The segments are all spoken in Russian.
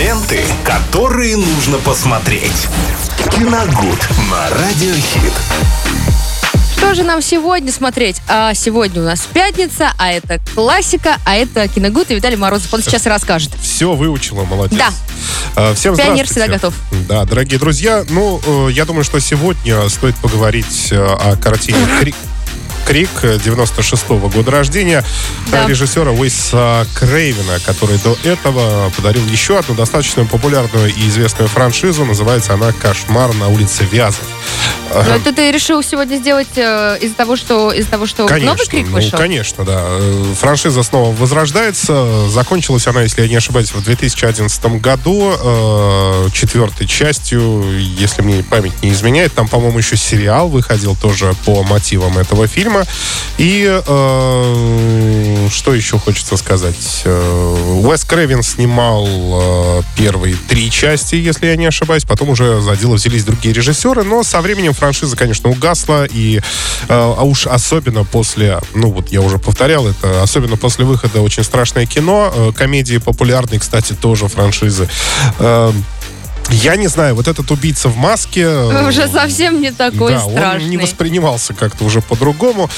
Ленты, которые нужно посмотреть. Киногуд на Радиохит. Что же нам сегодня смотреть? А сегодня у нас пятница, а это классика, а это киногуд и Виталий Морозов. Он сейчас расскажет. Все выучила, молодец. Да. А, Всем Пионер всегда готов. Да, дорогие друзья, ну, э, я думаю, что сегодня стоит поговорить э, о картине «Крик». Крик 96-го года рождения Да. э, режиссера Уэйса Крейвена, который до этого подарил еще одну достаточно популярную и известную франшизу. Называется она «Кошмар на улице Вязов». Но Ну, это ты решил сегодня сделать э, из-за того, что из-за того, что Конечно, новый крик ну, вышел? конечно, да. Э, Франшиза снова возрождается. Закончилась она, если я не ошибаюсь, в 2011 году э, четвертой частью, если мне память не изменяет. Там, по-моему, еще сериал выходил тоже по мотивам этого фильма. И э, что еще хочется сказать? Э, Уэс Крэвин снимал э, первые три части, если я не ошибаюсь. Потом уже за дело взялись другие режиссеры. Но со временем франшиза, конечно, угасла. И э, а уж особенно после, ну вот я уже повторял это, особенно после выхода «Очень страшное кино», э, комедии популярной, кстати, тоже франшизы. Э, я не знаю, вот этот убийца в маске... э, Уже совсем не такой да, страшный. он не воспринимался как-то уже по-другому.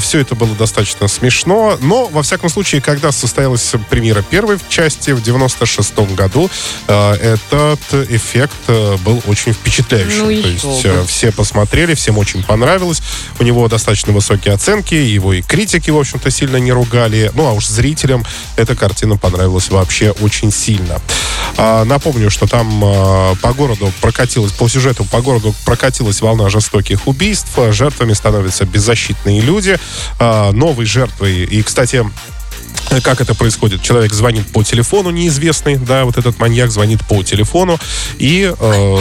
Все это было достаточно смешно. Но, во всяком случае, когда состоялась премьера первой части в 96-м году, э, этот эффект э, был очень впечатляющим. Ну, То есть бы. э, все посмотрели, всем очень понравилось. У него достаточно высокие оценки, его и критики, в общем-то, сильно не ругали. Ну, а уж зрителям эта картина понравилась вообще очень сильно. А, Напомню, что там а, по городу прокатилась, по сюжету по городу прокатилась волна жестоких убийств. Жертвами становятся беззащитные люди. А, Новой жертвой. И, кстати, как это происходит? Человек звонит по телефону неизвестный, да, вот этот маньяк звонит по телефону, и, э,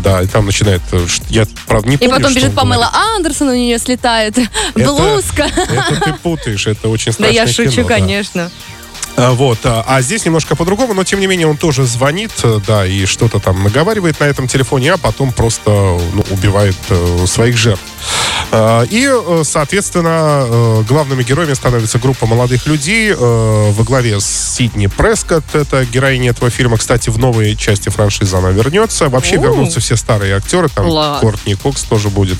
да, и там начинает, э, я, правда, не И помню, потом что бежит Памела. Андерсон, у нее слетает блузка. Это ты путаешь, это очень Да страшное я шучу, кино, да. конечно. А, Вот, а, а здесь немножко по-другому, но тем не менее он тоже звонит, э, да, и что-то там наговаривает на этом телефоне, а потом просто ну, убивает э, своих жертв. А, И, э, соответственно, главными героями становится группа молодых людей во главе с Сидни Прескотт, это героиня этого фильма. Кстати, в новой части франшизы она вернется. Вообще О. вернутся все старые актеры, там Класс. Кортни Кокс тоже будет.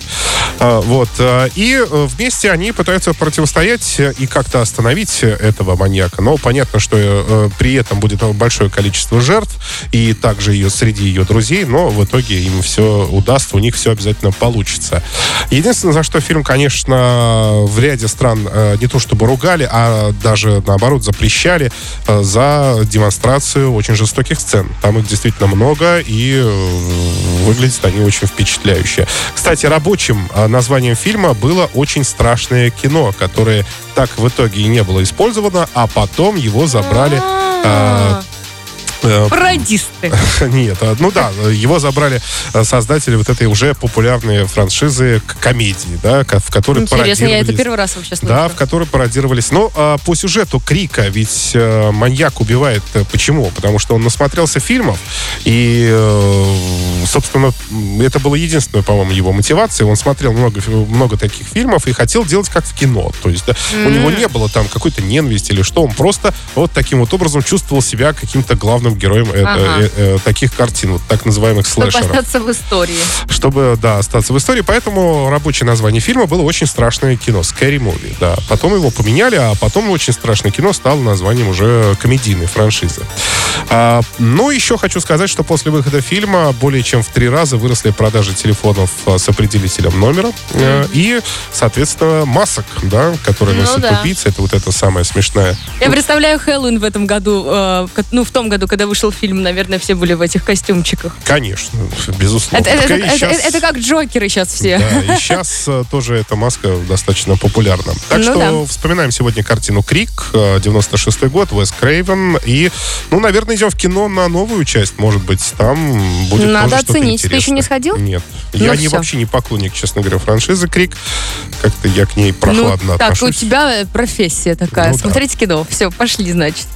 А, Вот. а, И вместе они пытаются противостоять и как-то остановить этого маньяка. Но понятно, что э, при этом будет большое количество жертв, и также ее среди ее друзей, но в итоге им все удастся, у них все обязательно получится. Единственное, за что фильм, конечно, в ряде стран э, не то чтобы ругали, а даже наоборот запрещали э, за демонстрацию очень жестоких сцен. Там их действительно много, и э, выглядят они очень впечатляюще. Кстати, рабочим э, названием фильма было «Очень страшное кино», которое так в итоге и не было использовано, а потом его забрали... А, э, Пародисты. нет, а, ну да, его забрали э, создатели вот этой уже популярной франшизы комедии, да, в которой Интересно, я это пародировались- первый раз вообще слышу. да, в которой пародировались. Но а, по сюжету Крика ведь э, маньяк убивает. э, Почему? Потому что он насмотрелся фильмов, и, собственно, это было единственное, по-моему, его мотивация. Он смотрел много, много таких фильмов и хотел делать как в кино. То есть да, у него не было там какой-то ненависти или что. Он просто вот таким вот образом чувствовал себя каким-то главным героем э, Ага. э, э, таких картин, вот так называемых Чтобы слэшеров остаться в истории. чтобы, да, остаться в истории. Поэтому рабочее название фильма было «Очень страшное кино», «Scary Movie», да. Потом его поменяли, а потом «Очень страшное кино» стало названием уже комедийной франшизы. А, ну, еще хочу сказать, что после выхода фильма более чем в три раза выросли продажи телефонов а, с определителем номера э, и, соответственно, масок, да, которые Ну носят да. убийцы. Это вот эта самая смешная Я представляю Хэллоуин в этом году, э, ну, в том году, когда вышел фильм, наверное, все были в этих костюмчиках. Конечно, безусловно. Это, это- Так и это- это как Джокеры сейчас все. Да, и сейчас тоже эта маска достаточно популярна. Так Ну что да. вспоминаем сегодня картину «Крик», э, 96-й год, Уэс Крейвен. И, ну, наверное, идем в кино на новую часть. Может быть, там будет Надо тоже оценить. Ты еще не сходил? Нет. Ну я не, вообще не поклонник, честно говоря, франшизы «Крик». Как-то я к ней прохладно ну, так, у отношусь. тебя э, профессия такая. Ну да. Смотреть кино. Все, пошли, значит.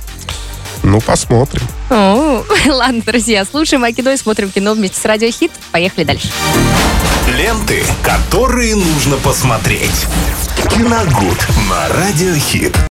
Ну, посмотрим. О, ладно, друзья, слушаем о кино и смотрим кино вместе с Радио Хит. Поехали дальше. Ленты, которые нужно посмотреть. Киногуд на Радиохит.